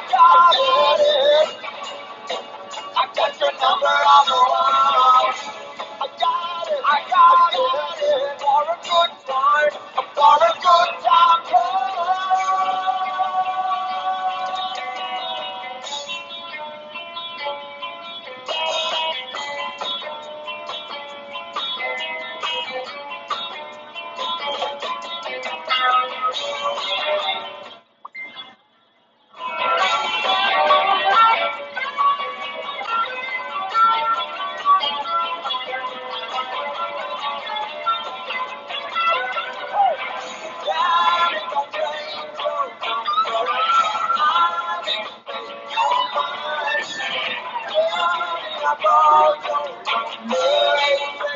I got it. I got your number on the wall. I got it. I got it. For a good Oh, oh, oh,